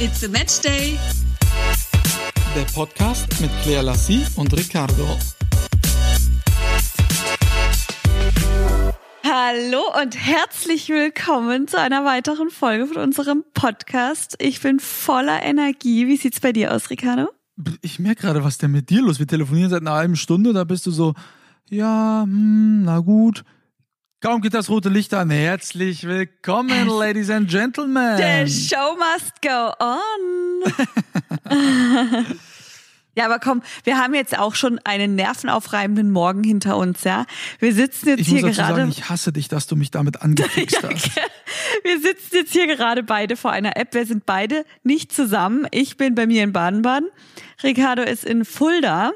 It's a Match Day. Der Podcast mit Claire Lassie und Ricardo. Hallo und herzlich willkommen zu einer weiteren Folge von unserem Podcast. Ich bin voller Energie. Wie sieht's bei dir aus, Ricardo? Ich merke gerade, was denn mit dir los? Wir telefonieren seit einer halben Stunde, da bist du so, ja, hm, na gut. Kaum geht das rote Licht an. Herzlich willkommen, Ladies and Gentlemen. The show must go on. ja, aber komm, wir haben jetzt auch schon einen nervenaufreibenden Morgen hinter uns, ja. Wir sitzen jetzt ich hier muss dazu gerade. Sagen, ich hasse dich, dass du mich damit angefixt hast. wir sitzen jetzt hier gerade beide vor einer App. Wir sind beide nicht zusammen. Ich bin bei mir in Baden-Baden. Ricardo ist in Fulda.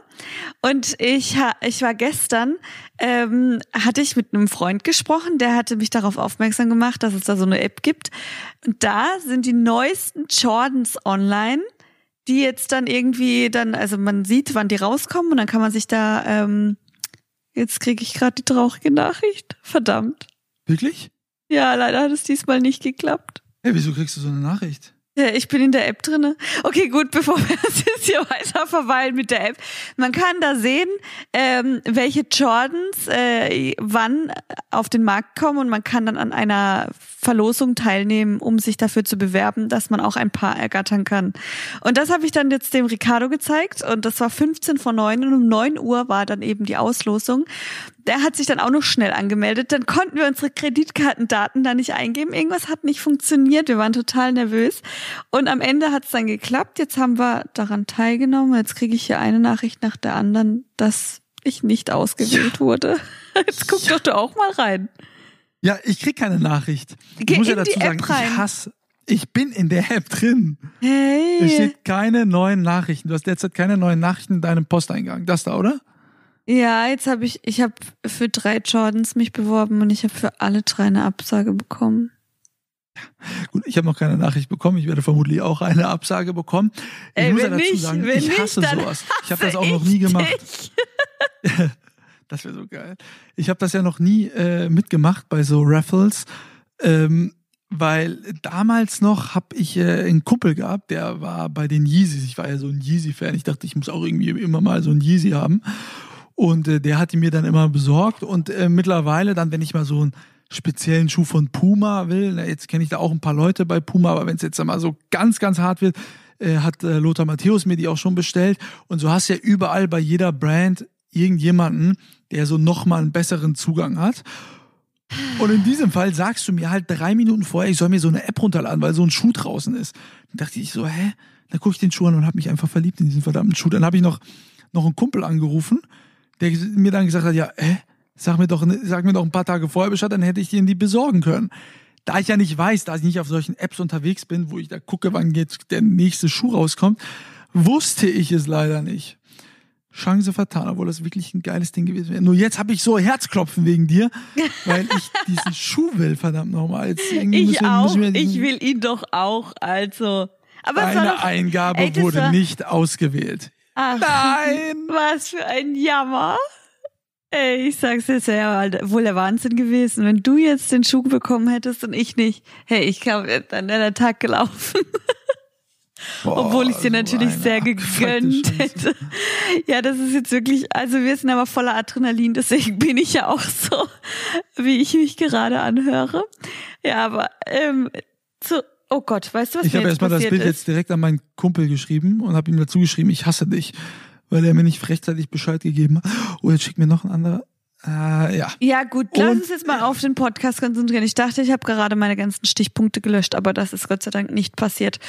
Und ich, ich war gestern, ähm, hatte ich mit einem Freund gesprochen, der hatte mich darauf aufmerksam gemacht, dass es da so eine App gibt. Und da sind die neuesten Jordans online, die jetzt dann irgendwie dann, also man sieht, wann die rauskommen und dann kann man sich da, ähm, jetzt kriege ich gerade die traurige Nachricht. Verdammt. Wirklich? Ja, leider hat es diesmal nicht geklappt. Hey, wieso kriegst du so eine Nachricht? Ich bin in der App drinne. Okay, gut, bevor wir jetzt hier weiter verweilen mit der App. Man kann da sehen, ähm, welche Jordans äh, wann auf den Markt kommen und man kann dann an einer Verlosung teilnehmen, um sich dafür zu bewerben, dass man auch ein Paar ergattern kann. Und das habe ich dann jetzt dem Ricardo gezeigt und das war 15 vor 9 und um 9 Uhr war dann eben die Auslosung. Der hat sich dann auch noch schnell angemeldet. Dann konnten wir unsere Kreditkartendaten da nicht eingeben. Irgendwas hat nicht funktioniert. Wir waren total nervös. Und am Ende hat es dann geklappt. Jetzt haben wir daran teilgenommen. Jetzt kriege ich hier eine Nachricht nach der anderen, dass ich nicht ausgewählt ja. wurde. Jetzt guck ja. doch du auch mal rein. Ja, ich krieg keine Nachricht. Geh ich muss in ja dazu die sagen, ich hasse. Ich bin in der App drin. Hey. Es steht keine neuen Nachrichten. Du hast derzeit keine neuen Nachrichten in deinem Posteingang. Das da, oder? Ja, jetzt habe ich, ich habe für drei Jordans mich beworben und ich habe für alle drei eine Absage bekommen. Gut, ich habe noch keine Nachricht bekommen. Ich werde vermutlich auch eine Absage bekommen. Ich Ey, muss ja dazu nicht, sagen, ich hasse nicht, sowas. Ich habe das hasse auch noch nie gemacht. das wäre so geil. Ich habe das ja noch nie äh, mitgemacht bei so Raffles. Ähm, weil damals noch habe ich äh, einen Kumpel gehabt, der war bei den Yeezys. Ich war ja so ein Yeezy-Fan. Ich dachte, ich muss auch irgendwie immer mal so ein Yeezy haben. Und äh, der hat die mir dann immer besorgt. Und äh, mittlerweile dann, wenn ich mal so einen speziellen Schuh von Puma will, na, jetzt kenne ich da auch ein paar Leute bei Puma, aber wenn es jetzt mal so ganz, ganz hart wird, äh, hat äh, Lothar Matthäus mir die auch schon bestellt. Und so hast du ja überall bei jeder Brand irgendjemanden, der so nochmal einen besseren Zugang hat. Und in diesem Fall sagst du mir halt drei Minuten vorher, ich soll mir so eine App runterladen, weil so ein Schuh draußen ist. Dann dachte ich so, hä? Dann gucke ich den Schuh an und habe mich einfach verliebt in diesen verdammten Schuh. Dann habe ich noch, noch einen Kumpel angerufen, der mir dann gesagt hat, ja, hä? Sag mir doch, sag mir doch ein paar Tage vorher Bescheid, dann hätte ich dir die besorgen können. Da ich ja nicht weiß, da ich nicht auf solchen Apps unterwegs bin, wo ich da gucke, wann jetzt der nächste Schuh rauskommt, wusste ich es leider nicht. Chance vertan, obwohl das wirklich ein geiles Ding gewesen wäre. Nur jetzt habe ich so Herzklopfen wegen dir, weil ich diesen Schuh will, verdammt nochmal. Ich müssen auch. müssen Ich will ihn doch auch. Also. Aber Deine doch, Eingabe Ey, wurde war- nicht ausgewählt. Ach, Nein! Was für ein Jammer. Ey, ich sag's jetzt, ja, wohl der Wahnsinn gewesen. Wenn du jetzt den Schuh bekommen hättest und ich nicht, hey, ich glaube, dann wäre der Tag gelaufen. Boah, Obwohl ich dir so natürlich sehr gegönnt hätte. Ja, das ist jetzt wirklich, also wir sind aber voller Adrenalin, deswegen bin ich ja auch so, wie ich mich gerade anhöre. Ja, aber ähm, zu, oh Gott, weißt du, was Ich habe erstmal das Bild ist? jetzt direkt an meinen Kumpel geschrieben und habe ihm dazu geschrieben, ich hasse dich, weil er mir nicht rechtzeitig Bescheid gegeben hat. Oh, jetzt schickt mir noch ein anderer. Äh, ja. Ja, gut, lass Und- uns jetzt mal auf den Podcast konzentrieren. Ich dachte, ich habe gerade meine ganzen Stichpunkte gelöscht, aber das ist Gott sei Dank nicht passiert.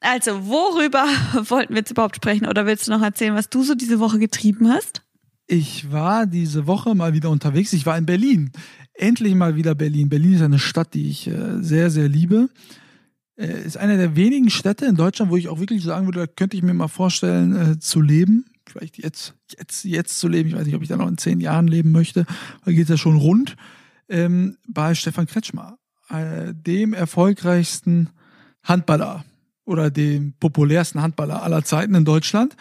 Also, worüber wollten wir jetzt überhaupt sprechen? Oder willst du noch erzählen, was du so diese Woche getrieben hast? Ich war diese Woche mal wieder unterwegs. Ich war in Berlin. Endlich mal wieder Berlin. Berlin ist eine Stadt, die ich äh, sehr, sehr liebe. Äh, ist eine der wenigen Städte in Deutschland, wo ich auch wirklich sagen würde, da könnte ich mir mal vorstellen, äh, zu leben. Vielleicht jetzt, jetzt, jetzt zu leben. Ich weiß nicht, ob ich da noch in zehn Jahren leben möchte. Da geht es ja schon rund. Ähm, bei Stefan Kretschmer, äh, dem erfolgreichsten Handballer oder dem populärsten Handballer aller Zeiten in Deutschland.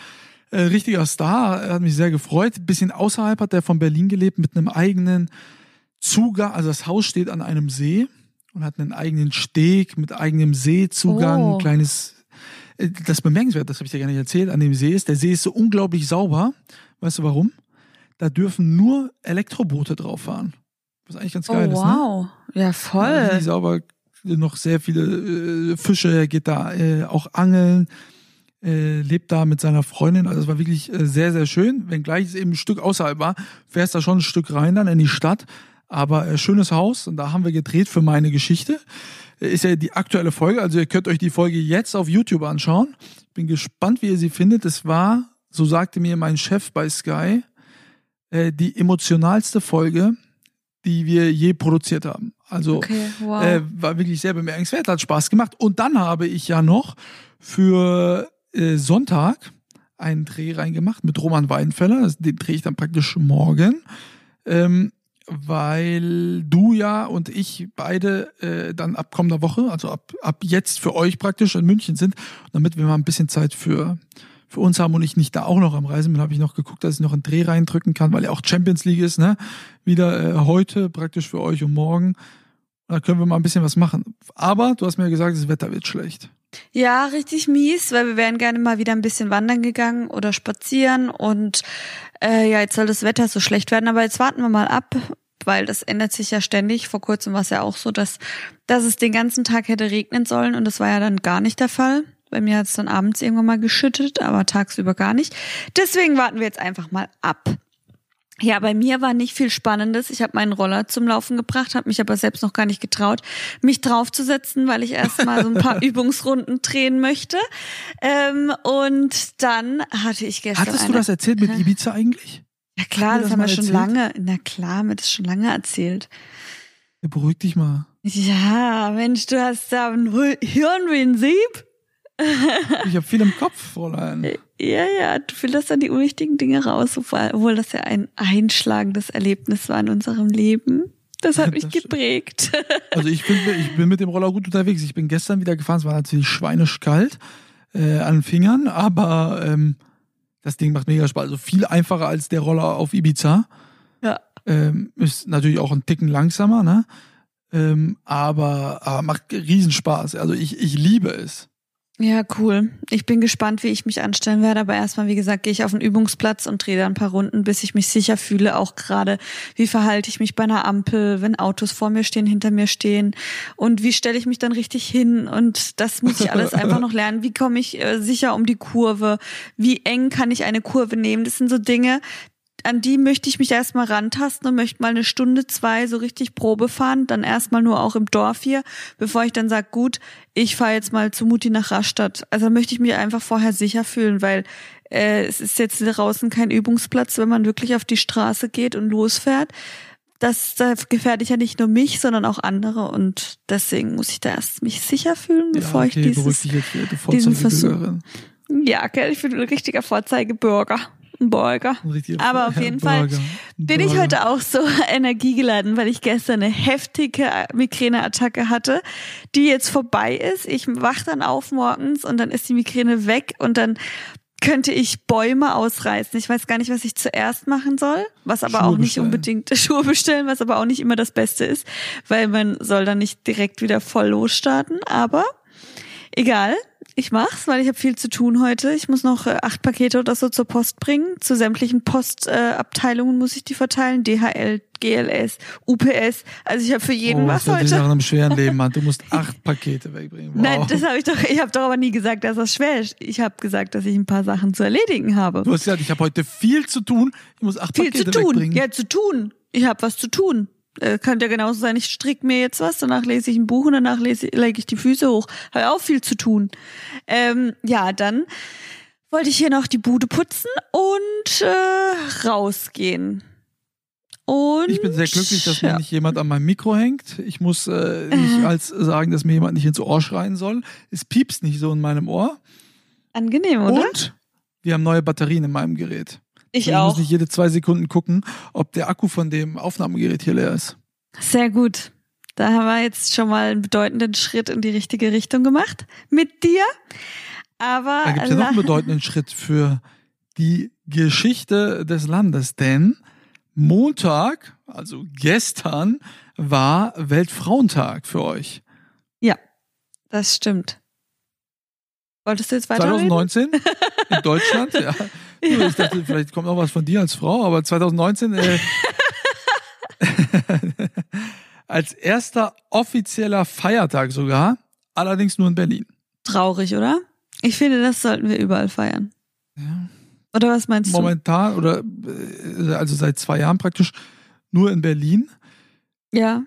Äh, richtiger Star, hat mich sehr gefreut. Bisschen außerhalb hat er von Berlin gelebt mit einem eigenen Zugang. Also das Haus steht an einem See und hat einen eigenen Steg mit eigenem Seezugang, Oh. ein kleines äh, das bemerkenswert, das habe ich dir gar nicht erzählt, an dem See ist, der See ist so unglaublich sauber. Weißt du warum? Da dürfen nur Elektroboote drauf fahren. Was eigentlich ganz geil oh, ist, ne? wow. Ja, voll. Ja, sauber, noch sehr viele äh, Fische, er geht da äh, auch angeln, äh, lebt da mit seiner Freundin. Also es war wirklich äh, sehr, sehr schön. Wenngleich es eben ein Stück außerhalb war, fährst da schon ein Stück rein dann in die Stadt. Aber äh, schönes Haus und da haben wir gedreht für meine Geschichte. Ist ja die aktuelle Folge, also ihr könnt euch die Folge jetzt auf YouTube anschauen. Bin gespannt, wie ihr sie findet. Es war, so sagte mir mein Chef bei Sky, äh, die emotionalste Folge, die wir je produziert haben. Also Okay, wow. äh, war wirklich sehr bemerkenswert, hat Spaß gemacht. Und dann habe ich ja noch für äh, Sonntag einen Dreh reingemacht mit Roman Weidenfeller. Den drehe ich dann praktisch morgen. Ähm, weil du ja und ich beide äh, dann ab kommender Woche, also ab, ab jetzt für euch praktisch in München sind, damit wir mal ein bisschen Zeit für, für uns haben und ich nicht da auch noch am Reisen bin, habe ich noch geguckt, dass ich noch einen Dreh reindrücken kann, weil ja auch Champions League ist, ne? Wieder äh, heute praktisch für euch und morgen. Da können wir mal ein bisschen was machen. Aber du hast mir ja gesagt, das Wetter wird schlecht. Ja, richtig mies, weil wir wären gerne mal wieder ein bisschen wandern gegangen oder spazieren und äh, ja, jetzt soll das Wetter so schlecht werden, aber jetzt warten wir mal ab, weil das ändert sich ja ständig. Vor kurzem war es ja auch so, dass, dass es den ganzen Tag hätte regnen sollen und das war ja dann gar nicht der Fall. Bei mir hat es dann abends irgendwann mal geschüttet, aber tagsüber gar nicht. Deswegen warten wir jetzt einfach mal ab. Ja, bei mir war nicht viel Spannendes. Ich habe meinen Roller zum Laufen gebracht, habe mich aber selbst noch gar nicht getraut, mich draufzusetzen, weil ich erst mal so ein paar Übungsrunden drehen möchte. Ähm, und dann hatte ich gestern Hattest du eine, das erzählt mit Ibiza eigentlich? Ja klar, das, das haben wir schon erzählt? lange. Na klar, haben wir das schon lange erzählt. Ja, beruhig dich mal. Ja, Mensch, du hast da ein Hu- Ich habe viel im Kopf, Fräulein. Ja, ja, du filterst dann die unwichtigen Dinge raus, obwohl das ja ein einschlagendes Erlebnis war in unserem Leben. Das hat mich Das geprägt. Also ich bin, ich bin mit dem Roller gut unterwegs. Ich bin gestern wieder gefahren. Es war natürlich schweinisch kalt äh, an den Fingern, aber ähm, das Ding macht mega Spaß. Also viel einfacher als der Roller auf Ibiza. Ja. Ähm, ist natürlich auch ein Ticken langsamer, ne? Ähm, aber, aber macht Riesenspaß. Also ich, ich liebe es. Ja, cool. Ich bin gespannt, wie ich mich anstellen werde. Aber erstmal, wie gesagt, gehe ich auf den Übungsplatz und drehe da ein paar Runden, bis ich mich sicher fühle. Auch gerade, wie verhalte ich mich bei einer Ampel, wenn Autos vor mir stehen, hinter mir stehen. Und wie stelle ich mich dann richtig hin? Und das muss ich alles einfach noch lernen. Wie komme ich äh, sicher um die Kurve? Wie eng kann ich eine Kurve nehmen? Das sind so Dinge, an die möchte ich mich erstmal rantasten und möchte mal eine Stunde, zwei so richtig Probe fahren, dann erstmal nur auch im Dorf hier, bevor ich dann sage, gut, ich fahre jetzt mal zu Mutti nach Rastatt. Also möchte ich mich einfach vorher sicher fühlen, weil äh, es ist jetzt draußen kein Übungsplatz, wenn man wirklich auf die Straße geht und losfährt. Das, da gefährde ich ja nicht nur mich, sondern auch andere und deswegen muss ich da erst mich sicher fühlen, bevor ja, ich okay, beruhig dieses du diesen Versuch- ja, gell, ich bin ein richtiger Vorzeigebürger. Richtiger Aber auf jeden Fall Burger. Bin ich Burger. heute auch so energiegeladen, weil ich gestern eine heftige Migräneattacke hatte, die jetzt vorbei ist. Ich wach dann auf morgens und dann ist die Migräne weg und dann könnte ich Bäume ausreißen. Ich weiß gar nicht, was ich zuerst machen soll, was aber Schuhe auch nicht bestellen. unbedingt Schuhe bestellen, was aber auch nicht immer das Beste ist, weil man soll dann nicht direkt wieder voll losstarten. Aber egal, ich mach's, weil ich habe viel zu tun heute. Ich muss noch äh, acht Pakete oder so zur Post bringen. Zu sämtlichen Postabteilungen äh, muss ich die verteilen. DHL, GLS, UPS. Also ich habe für jeden oh, was das heute. nach einem schweren Leben an. Du musst acht Pakete wegbringen. Wow. Nein, das habe ich doch. Ich habe doch aber nie gesagt, dass das schwer ist. Ich habe gesagt, dass ich ein paar Sachen zu erledigen habe. du hast gesagt, ich habe heute viel zu tun. Ich muss acht Viel Pakete zu tun. wegbringen. Ja, zu tun. Ich habe was zu tun. Äh, könnte ja genauso sein, ich strick mir jetzt was, danach lese ich ein Buch und danach lese, lege ich die Füße hoch. Habe auch viel zu tun. Ähm, ja, dann wollte ich hier noch die Bude putzen und äh, rausgehen. Und Ich bin sehr glücklich, dass mir ja. nicht jemand an meinem Mikro hängt. Ich muss äh, nicht als sagen, dass mir jemand nicht ins Ohr schreien soll. Es piepst nicht so in meinem Ohr. angenehm, oder? Und wir haben neue Batterien in meinem Gerät. Ich ich auch. muss nicht jede zwei Sekunden gucken, ob der Akku von dem Aufnahmegerät hier leer ist. Sehr gut. Da haben wir jetzt schon mal einen bedeutenden Schritt in die richtige Richtung gemacht mit dir. Aber Da gibt es ja noch einen bedeutenden Schritt für die Geschichte des Landes, denn Montag, also gestern, war Weltfrauentag für euch. ja, das stimmt. Wolltest du jetzt weiterreden? 2019 in Deutschland, ja. Ja. Ich dachte, vielleicht kommt noch was von dir als Frau, aber 2019 äh, als erster offizieller Feiertag sogar, allerdings nur in Berlin. Traurig, oder? Ich finde, das sollten wir überall feiern. Ja. Oder was meinst Momentan oder äh, also seit zwei Jahren praktisch nur in Berlin. du? Ja.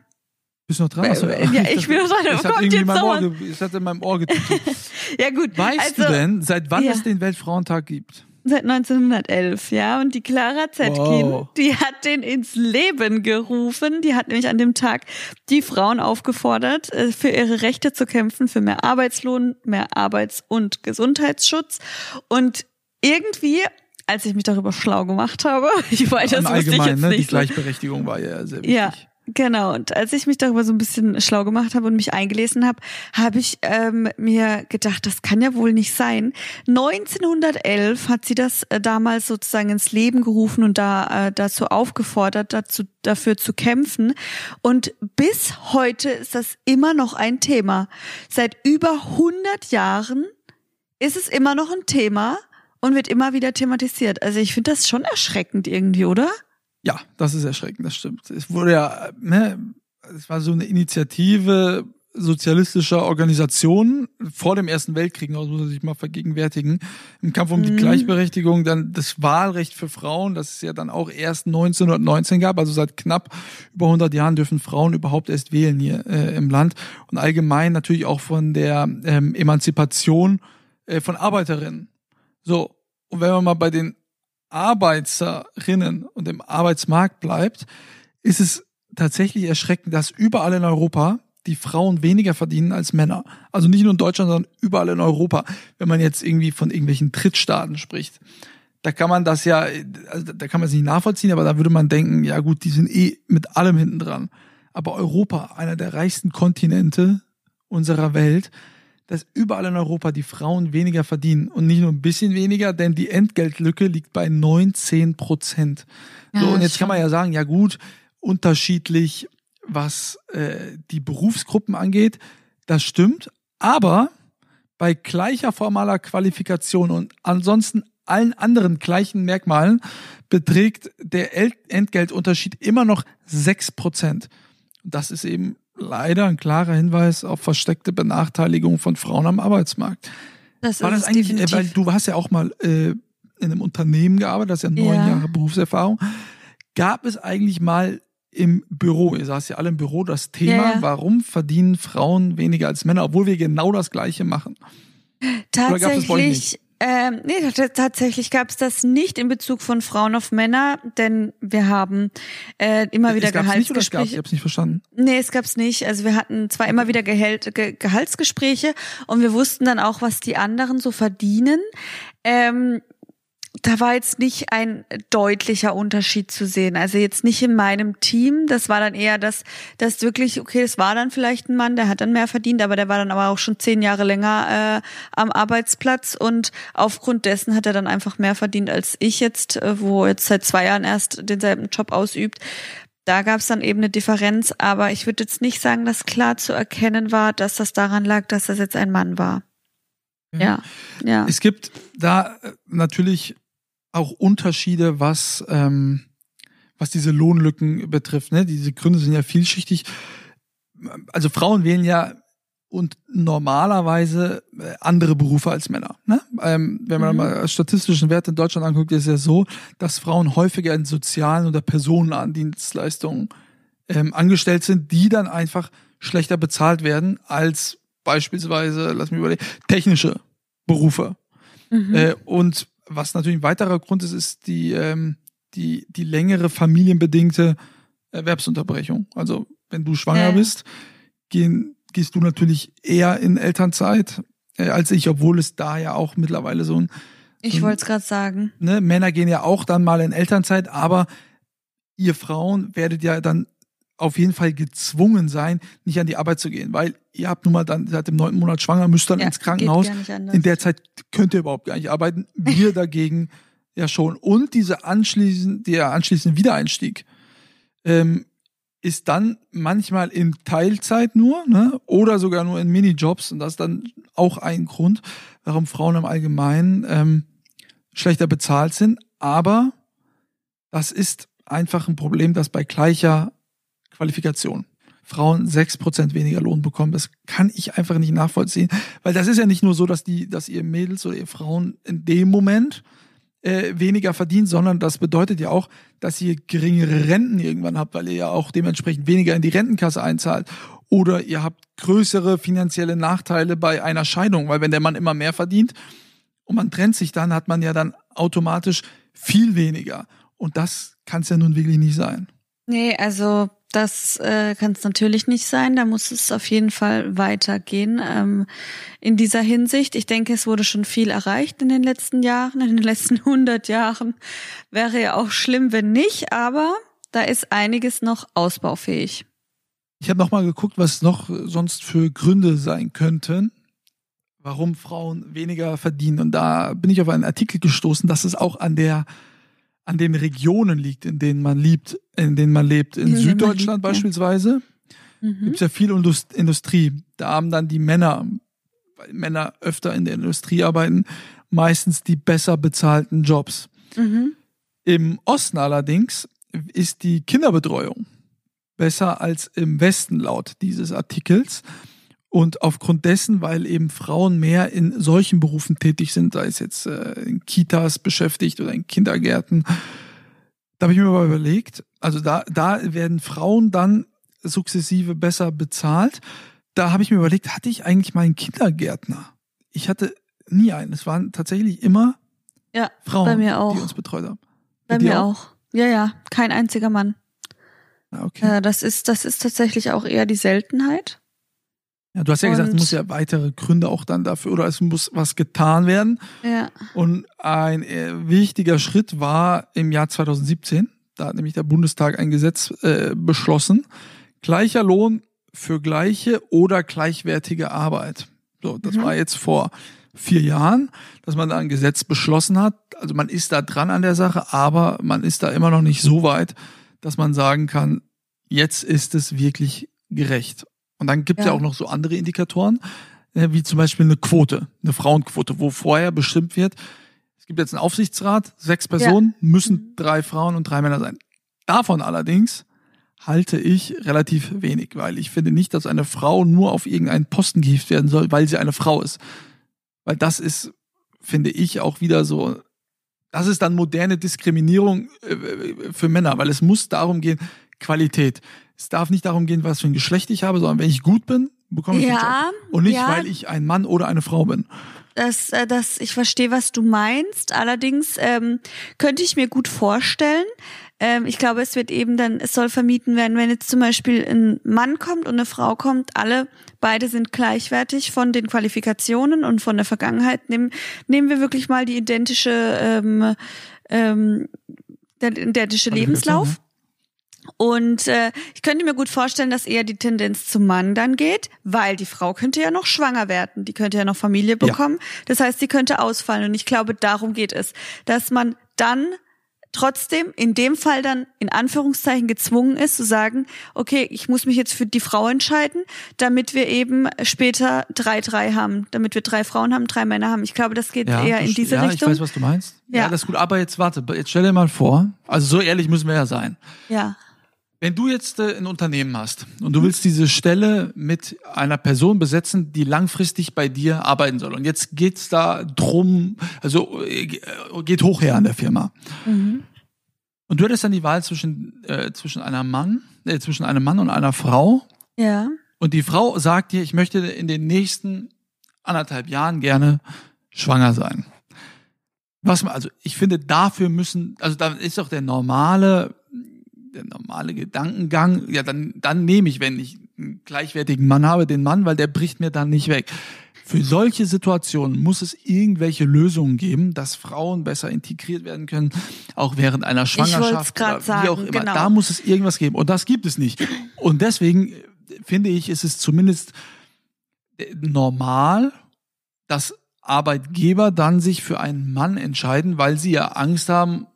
Bist du noch dran? Achso, Ja, ich bin noch dran. Es hat irgendwie mein Ohr, es hat in meinem Ohr getütet. Ja, gut. Weißt also, du denn, seit wann ja. es den Weltfrauentag gibt? Seit 1911, ja. Und die Clara Zetkin, Wow. die hat den ins Leben gerufen. Die hat nämlich an dem Tag die Frauen aufgefordert, äh, für ihre Rechte zu kämpfen, für mehr Arbeitslohn, mehr Arbeits- und Gesundheitsschutz. Und irgendwie, als ich mich darüber schlau gemacht habe, ich weiß, das wusste ich jetzt ne? Die nicht so. Gleichberechtigung war ja sehr wichtig. Ja, genau. Und als ich mich darüber so ein bisschen schlau gemacht habe und mich eingelesen habe, habe ich ähm, mir gedacht, das kann ja wohl nicht sein. 1911 hat sie das äh, damals sozusagen ins Leben gerufen und da äh, dazu aufgefordert, dazu dafür zu kämpfen. Und bis heute ist das immer noch ein Thema. Seit über 100 Jahren ist es immer noch ein Thema und wird immer wieder thematisiert. Also ich finde das schon erschreckend irgendwie, oder? Ja, das ist erschreckend, das stimmt. Es wurde ja, ne, es war so eine Initiative sozialistischer Organisationen vor dem Ersten Weltkrieg, das muss man sich mal vergegenwärtigen, im Kampf um die Mhm. Gleichberechtigung, dann das Wahlrecht für Frauen, das es ja dann auch erst 1919 gab, also seit knapp über 100 Jahren dürfen Frauen überhaupt erst wählen hier äh, im Land und allgemein natürlich auch von der ähm, Emanzipation äh, von Arbeiterinnen. So, und wenn man mal bei den Arbeiterinnen und im Arbeitsmarkt bleibt, ist es tatsächlich erschreckend, dass überall in Europa die Frauen weniger verdienen als Männer. Also nicht nur in Deutschland, sondern überall in Europa. Wenn man jetzt irgendwie von irgendwelchen Drittstaaten spricht, da kann man das ja, also da kann man es nicht nachvollziehen, aber da würde man denken, ja gut, die sind eh mit allem hinten dran. Aber Europa, einer der reichsten Kontinente unserer Welt, dass überall in Europa die Frauen weniger verdienen und nicht nur ein bisschen weniger, denn die Entgeltlücke liegt bei 19 Prozent. So, Ja, und jetzt kann man ja sagen, ja gut, unterschiedlich, was äh, die Berufsgruppen angeht, das stimmt, aber bei gleicher formaler Qualifikation und ansonsten allen anderen gleichen Merkmalen beträgt der El- Entgeltunterschied immer noch 6 Prozent. Das ist eben leider ein klarer Hinweis auf versteckte Benachteiligung von Frauen am Arbeitsmarkt. Das War das eigentlich, äh, definitiv. weil du hast ja auch mal äh, in einem Unternehmen gearbeitet, das ist ja neun Ja. Jahre Berufserfahrung. Gab es eigentlich mal im Büro, ihr saßt ja alle im Büro, das Thema, Ja, ja. warum verdienen Frauen weniger als Männer, obwohl wir genau das Gleiche machen? Tatsächlich, ähm, nee, tatsächlich gab es das nicht in Bezug von Frauen auf Männer, denn wir haben äh, immer wieder es nicht es gab's? Ich Gehaltsgespräche. hab's nicht verstanden. Nee, es gab's nicht. Also wir hatten zwar immer wieder Gehalt, Ge Gehaltsgespräche und wir wussten dann auch, was die anderen so verdienen. Ähm, da war jetzt nicht ein deutlicher Unterschied zu sehen. Also jetzt nicht in meinem Team. Das war dann eher das, das wirklich, okay, das war dann vielleicht ein Mann, der hat dann mehr verdient, aber der war dann aber auch schon zehn Jahre länger äh, am Arbeitsplatz und aufgrund dessen hat er dann einfach mehr verdient als ich jetzt, äh, wo jetzt seit zwei Jahren erst denselben Job ausübt. Da gab es dann eben eine Differenz, aber ich würde jetzt nicht sagen, dass klar zu erkennen war, dass das daran lag, dass das jetzt ein Mann war. Ja, ja. Es gibt da äh, natürlich auch Unterschiede, was, ähm, was diese Lohnlücken betrifft. Ne? Diese Gründe sind ja vielschichtig. Also Frauen wählen ja und normalerweise äh, andere Berufe als Männer. Ne? Ähm, wenn man Mhm. mal statistischen Wert in Deutschland anguckt, ist es ja so, dass Frauen häufiger in sozialen oder Personendienstleistungen ähm, angestellt sind, die dann einfach schlechter bezahlt werden als beispielsweise, lass mich überlegen, technische Berufe. Mhm. Äh, und was natürlich ein weiterer Grund ist, ist die, ähm, die, die längere familienbedingte Erwerbsunterbrechung. Also wenn du schwanger ja. bist, gehen, gehst du natürlich eher in Elternzeit äh, als ich, obwohl es da ja auch mittlerweile so ein, ich wollte es gerade sagen. ne, Männer gehen ja auch dann mal in Elternzeit, aber ihr Frauen werdet ja dann auf jeden Fall gezwungen sein, nicht an die Arbeit zu gehen, weil ihr habt nun mal dann seit dem neunten Monat schwanger, müsst dann Ja, ins Krankenhaus. In der Zeit könnt ihr überhaupt gar nicht arbeiten. Wir dagegen ja schon. Und diese anschließend, der anschließende Wiedereinstieg ähm, ist dann manchmal in Teilzeit nur ne? oder sogar nur in Minijobs. Und das ist dann auch ein Grund, warum Frauen im Allgemeinen ähm, schlechter bezahlt sind. Aber das ist einfach ein Problem, das bei gleicher Qualifikation Frauen sechs Prozent weniger Lohn bekommen. Das kann ich einfach nicht nachvollziehen. Weil das ist ja nicht nur so, dass die, dass ihr Mädels oder ihr Frauen in dem Moment äh, weniger verdient, sondern das bedeutet ja auch, dass ihr geringere Renten irgendwann habt, weil ihr ja auch dementsprechend weniger in die Rentenkasse einzahlt. Oder ihr habt größere finanzielle Nachteile bei einer Scheidung, weil wenn der Mann immer mehr verdient und man trennt sich dann, hat man ja dann automatisch viel weniger. Und das kann es ja nun wirklich nicht sein. Nee, also das äh, kann es natürlich nicht sein. Da muss es auf jeden Fall weitergehen ähm, in dieser Hinsicht. Ich denke, es wurde schon viel erreicht in den letzten Jahren, in den letzten 100 Jahren. Wäre ja auch schlimm, wenn nicht, aber da ist einiges noch ausbaufähig. Ich habe nochmal geguckt, was noch sonst für Gründe sein könnten, warum Frauen weniger verdienen. Und da bin ich auf einen Artikel gestoßen, dass es auch an der an den Regionen liegt, in denen man liebt, in denen man lebt. In, in Süddeutschland liebt, beispielsweise ja. mhm. gibt es ja viel Industrie. Da haben dann die Männer, weil Männer öfter in der Industrie arbeiten, meistens die besser bezahlten Jobs. Mhm. Im Osten allerdings ist die Kinderbetreuung besser als im Westen laut dieses Artikels. Und aufgrund dessen, weil eben Frauen mehr in solchen Berufen tätig sind, sei es jetzt äh, in Kitas beschäftigt oder in Kindergärten, da habe ich mir mal überlegt, also da, da werden Frauen dann sukzessive besser bezahlt. Da habe ich mir überlegt, hatte ich eigentlich mal einen Kindergärtner? Ich hatte nie einen. Es waren tatsächlich immer ja, Frauen, die uns betreut haben. Bei, bei mir auch? auch? Ja, ja, kein einziger Mann. Ah, okay. Äh, das ist, das ist tatsächlich auch eher die Seltenheit. Ja, du hast ja und gesagt, es muss ja weitere Gründe auch dann dafür oder es muss was getan werden. Ja. Und ein äh, wichtiger Schritt war im Jahr 2017, da hat nämlich der Bundestag ein Gesetz äh, beschlossen, gleicher Lohn für gleiche oder gleichwertige Arbeit. So, das mhm. war jetzt vor vier Jahren, dass man da ein Gesetz beschlossen hat. Also man ist da dran an der Sache, aber man ist da immer noch nicht so weit, dass man sagen kann, jetzt ist es wirklich gerecht. Und dann gibt es ja. ja auch noch so andere Indikatoren, äh, wie zum Beispiel eine Quote, eine Frauenquote, wo vorher bestimmt wird, es gibt jetzt einen Aufsichtsrat, sechs Personen, ja. müssen mhm. drei Frauen und drei Männer sein. Davon allerdings halte ich relativ wenig, weil ich finde nicht, dass eine Frau nur auf irgendeinen Posten gehievt werden soll, weil sie eine Frau ist. Weil das ist, finde ich, auch wieder so, das ist dann moderne Diskriminierung äh, für Männer, weil es muss darum gehen, Qualität. Es darf nicht darum gehen, was für ein Geschlecht ich habe, sondern wenn ich gut bin, bekomme ich ja, den Job. Und nicht, ja. weil ich ein Mann oder eine Frau bin. Das, äh, das, ich verstehe, was du meinst. Allerdings ähm, könnte ich mir gut vorstellen. Ähm, ich glaube, es wird eben dann, es soll vermieden werden, wenn jetzt zum Beispiel ein Mann kommt und eine Frau kommt, alle beide sind gleichwertig von den Qualifikationen und von der Vergangenheit. Nehmen, nehmen wir wirklich mal die identische, ähm, ähm, der identische Lebenslauf. Und äh, ich könnte mir gut vorstellen, dass eher die Tendenz zum Mann dann geht, weil die Frau könnte ja noch schwanger werden, die könnte ja noch Familie bekommen. Ja. Das heißt, sie könnte ausfallen. Und ich glaube, darum geht es, dass man dann trotzdem in dem Fall dann in Anführungszeichen gezwungen ist zu sagen, okay, ich muss mich jetzt für die Frau entscheiden, damit wir eben später drei drei haben, damit wir drei Frauen haben, drei Männer haben. Ich glaube, das geht ja, eher in diese ja, Richtung. Ja, ich weiß, was du meinst. Ja. ja, das ist gut. Aber jetzt warte, jetzt stell dir mal vor, also so ehrlich müssen wir ja sein. Ja. Wenn du jetzt äh, ein Unternehmen hast und du willst diese Stelle mit einer Person besetzen, die langfristig bei dir arbeiten soll. Und jetzt geht's da drum, also äh, geht hoch her an der Firma. Mhm. Und du hättest dann die Wahl zwischen, äh, zwischen einer Mann, äh, zwischen einem Mann und einer Frau. Ja. Und die Frau sagt dir, ich möchte in den nächsten anderthalb Jahren gerne schwanger sein. Was man, also ich finde, dafür müssen, also da ist doch der normale der normale Gedankengang, ja, dann, dann nehme ich, wenn ich einen gleichwertigen Mann habe, den Mann, weil der bricht mir dann nicht weg. Für solche Situationen muss es irgendwelche Lösungen geben, dass Frauen besser integriert werden können, auch während einer Schwangerschaft oder wie sagen, auch immer. Genau. Da muss es irgendwas geben und das gibt es nicht. Und deswegen äh, finde ich, ist es zumindest äh, normal, dass Arbeitgeber dann sich für einen Mann entscheiden, weil sie ja Angst haben,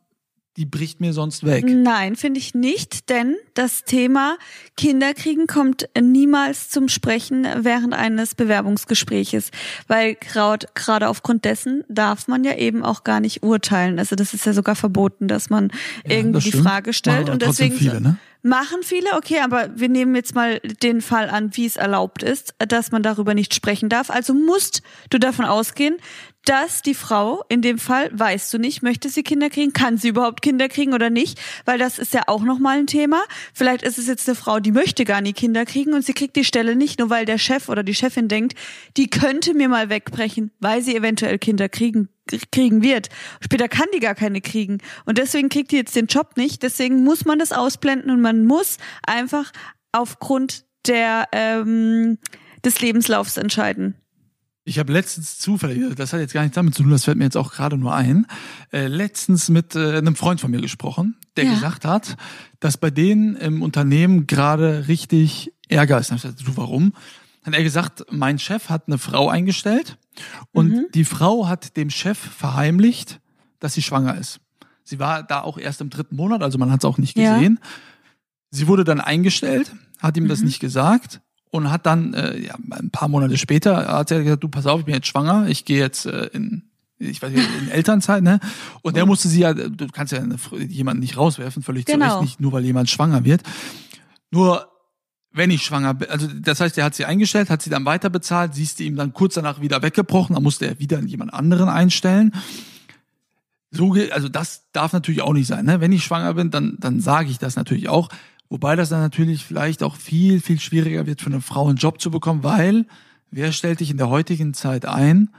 die bricht mir sonst weg. Nein, finde ich nicht, denn das Thema Kinderkriegen kommt niemals zum Sprechen während eines Bewerbungsgespräches, weil gerade aufgrund dessen darf man ja eben auch gar nicht urteilen. Also das ist ja sogar verboten, dass man Ja, irgendwie das die. Frage stellt und deswegen viele, ne? Machen viele, okay, aber wir nehmen jetzt mal den Fall an, wie es erlaubt ist, dass man darüber nicht sprechen darf. Also musst du davon ausgehen, dass die Frau, in dem Fall, weißt du nicht, möchte sie Kinder kriegen, kann sie überhaupt Kinder kriegen oder nicht, weil das ist ja auch nochmal ein Thema. Vielleicht ist es jetzt eine Frau, die möchte gar nie Kinder kriegen und sie kriegt die Stelle nicht, nur weil der Chef oder die Chefin denkt, die könnte mir mal wegbrechen, weil sie eventuell Kinder kriegen kriegen wird. Später kann die gar keine kriegen. Und deswegen kriegt die jetzt den Job nicht. Deswegen muss man das ausblenden und man muss einfach aufgrund der ähm, des Lebenslaufs entscheiden. Ich habe letztens zufällig, das hat jetzt gar nichts damit zu tun, das fällt mir jetzt auch gerade nur ein, äh, letztens mit äh, einem Freund von mir gesprochen, der Ja. gesagt hat, dass bei denen im Unternehmen gerade richtig Ärger ist. Dann hab ich gesagt, du, warum? Hat er gesagt, mein Chef hat eine Frau eingestellt und Mhm. die Frau hat dem Chef verheimlicht, dass sie schwanger ist. Sie war da auch erst im dritten Monat, also man hat es auch nicht Ja. gesehen. Sie wurde dann eingestellt, hat ihm das Mhm. nicht gesagt und hat dann äh, ja, ein paar Monate später hat er gesagt, du pass auf, ich bin jetzt schwanger, ich gehe jetzt äh, in ich weiß nicht, in Elternzeit, ne? Und der musste sie ja, du kannst ja jemanden nicht rauswerfen, völlig zu Genau. Recht, nicht nur weil jemand schwanger wird. Nur wenn ich schwanger bin, also das heißt, er hat sie eingestellt, hat sie dann weiter bezahlt, siehst du ihm dann kurz danach wieder weggebrochen, dann musste er wieder jemand anderen einstellen. So, also das darf natürlich auch nicht sein. Ne? Wenn ich schwanger bin, dann, dann sage ich das natürlich auch. Wobei das dann natürlich vielleicht auch viel, viel schwieriger wird für eine Frau einen Job zu bekommen, weil wer stellt dich in der heutigen Zeit ein,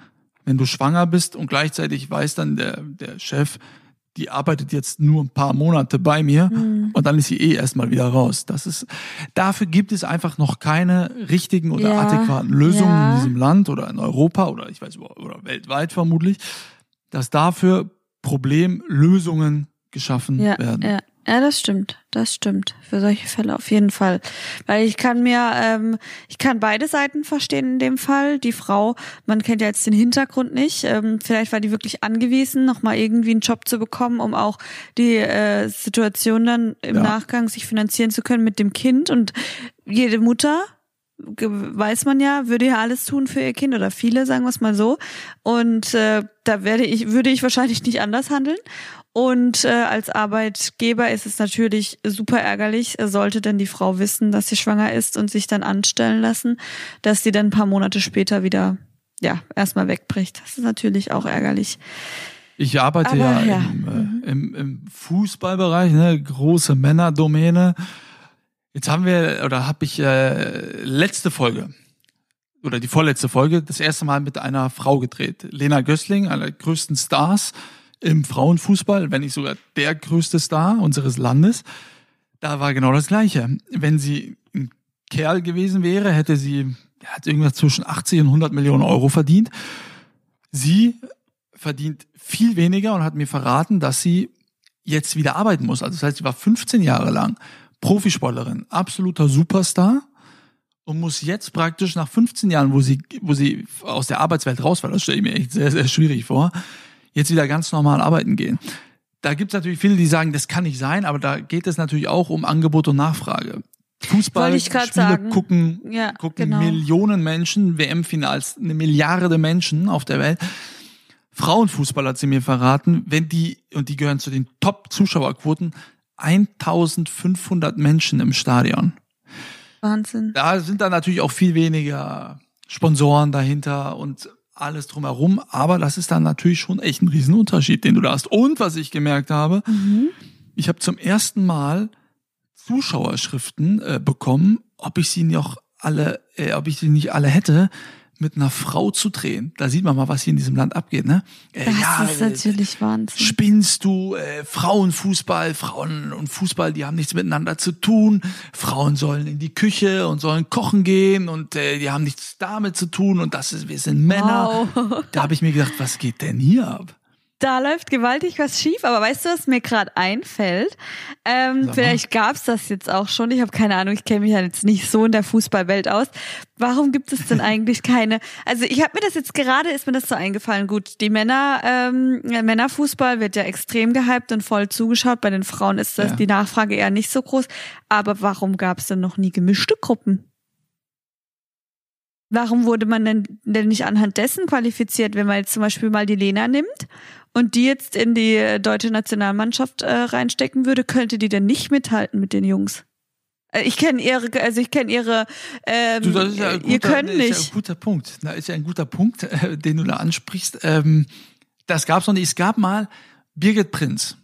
wenn du schwanger bist und gleichzeitig weiß dann der, der Chef, die arbeitet jetzt nur ein paar Monate bei mir und dann ist sie eh erstmal wieder raus. Das ist, dafür gibt es einfach noch keine richtigen oder Ja, adäquaten Lösungen ja. in diesem Land oder in Europa oder ich weiß, oder weltweit vermutlich, dass dafür Problemlösungen geschaffen Ja, werden. Ja. Das stimmt. Das stimmt. Für solche Fälle auf jeden Fall. Weil ich kann mir, ähm, ich kann beide Seiten verstehen in dem Fall. Die Frau, man kennt ja jetzt den Hintergrund nicht. Ähm, vielleicht war die wirklich angewiesen, nochmal irgendwie einen Job zu bekommen, um auch die äh, Situation dann im Ja. Nachgang sich finanzieren zu können mit dem Kind. Und jede Mutter weiß man ja, würde ja alles tun für ihr Kind oder viele, sagen wir es mal so. Und äh, da werde ich, würde ich wahrscheinlich nicht anders handeln. Und äh, als Arbeitgeber ist es natürlich super ärgerlich, äh, sollte denn die Frau wissen, dass sie schwanger ist und sich dann anstellen lassen, dass sie dann ein paar Monate später wieder ja erstmal wegbricht. Das ist natürlich auch ärgerlich. Ich arbeite Aber ja, ja. Mhm. Im, äh, im, im Fußballbereich, ne, große Männerdomäne. Jetzt haben wir, oder habe ich äh, letzte Folge, oder die vorletzte Folge, das erste Mal mit einer Frau gedreht. Lena Gößling, einer der größten Stars im Frauenfußball, wenn nicht sogar der größte Star unseres Landes. Da war genau das Gleiche. Wenn sie ein Kerl gewesen wäre, hätte sie hat irgendwas zwischen 80 und 100 Millionen Euro verdient. Sie verdient viel weniger und hat mir verraten, dass sie jetzt wieder arbeiten muss. Also das heißt, sie war 15 Jahre lang Profisportlerin, absoluter Superstar und muss jetzt praktisch nach 15 Jahren, wo sie, wo sie aus der Arbeitswelt raus war, das stelle ich mir echt sehr, sehr schwierig vor, jetzt wieder ganz normal arbeiten gehen. Da gibt es natürlich viele, die sagen, das kann nicht sein, aber da geht es natürlich auch um Angebot und Nachfrage. Fußball, Spiele gucken, Ja, gucken genau. Millionen Menschen, WM-Finals, eine Milliarde Menschen auf der Welt. Frauenfußball hat sie mir verraten, wenn die, und die gehören zu den Top-Zuschauerquoten, 1500 Menschen im Stadion. Wahnsinn. Da sind dann natürlich auch viel weniger Sponsoren dahinter und alles drumherum, aber das ist dann natürlich schon echt ein Riesenunterschied, den du da hast. Und was ich gemerkt habe, ich habe zum ersten Mal Zuschauerschriften äh, bekommen, ob ich sie noch alle, äh, ob ich sie nicht alle hätte, mit einer Frau zu drehen. Da sieht man mal, was hier in diesem Land abgeht, ne? Äh, Das ist äh, natürlich Wahnsinn. Spinnst du, äh, Frauenfußball, Frauen und Fußball, die haben nichts miteinander zu tun. Frauen sollen in die Küche und sollen kochen gehen und äh, die haben nichts damit zu tun und das ist, wir sind Männer. Wow. Da habe ich mir gedacht, was geht denn hier ab? Da läuft gewaltig was schief, aber weißt du, was mir gerade einfällt? Ähm, vielleicht gab's das jetzt auch schon. Ich habe keine Ahnung, ich kenne mich ja jetzt nicht so in der Fußballwelt aus. Warum gibt es denn eigentlich keine? Also ich habe mir das jetzt gerade, ist mir das so eingefallen. Gut, die Männer, ähm, Männerfußball wird ja extrem gehypt und voll zugeschaut. Bei den Frauen ist das Ja. die Nachfrage eher nicht so groß. Aber warum gab's denn noch nie gemischte Gruppen? Warum wurde man denn, denn nicht anhand dessen qualifiziert, wenn man jetzt zum Beispiel mal die Lena nimmt und die jetzt in die äh, deutsche Nationalmannschaft äh, reinstecken würde, könnte die denn nicht mithalten mit den Jungs? Äh, Ich kenne ihre, also ich kenne ihre, ähm, Du, das ist ja ein ihr guter, könnt ist ja ein nicht. guter Punkt. Da ist ja ein guter Punkt, äh, den du da ansprichst. Ähm, das gab's noch nicht. Es gab mal Birgit Prinz.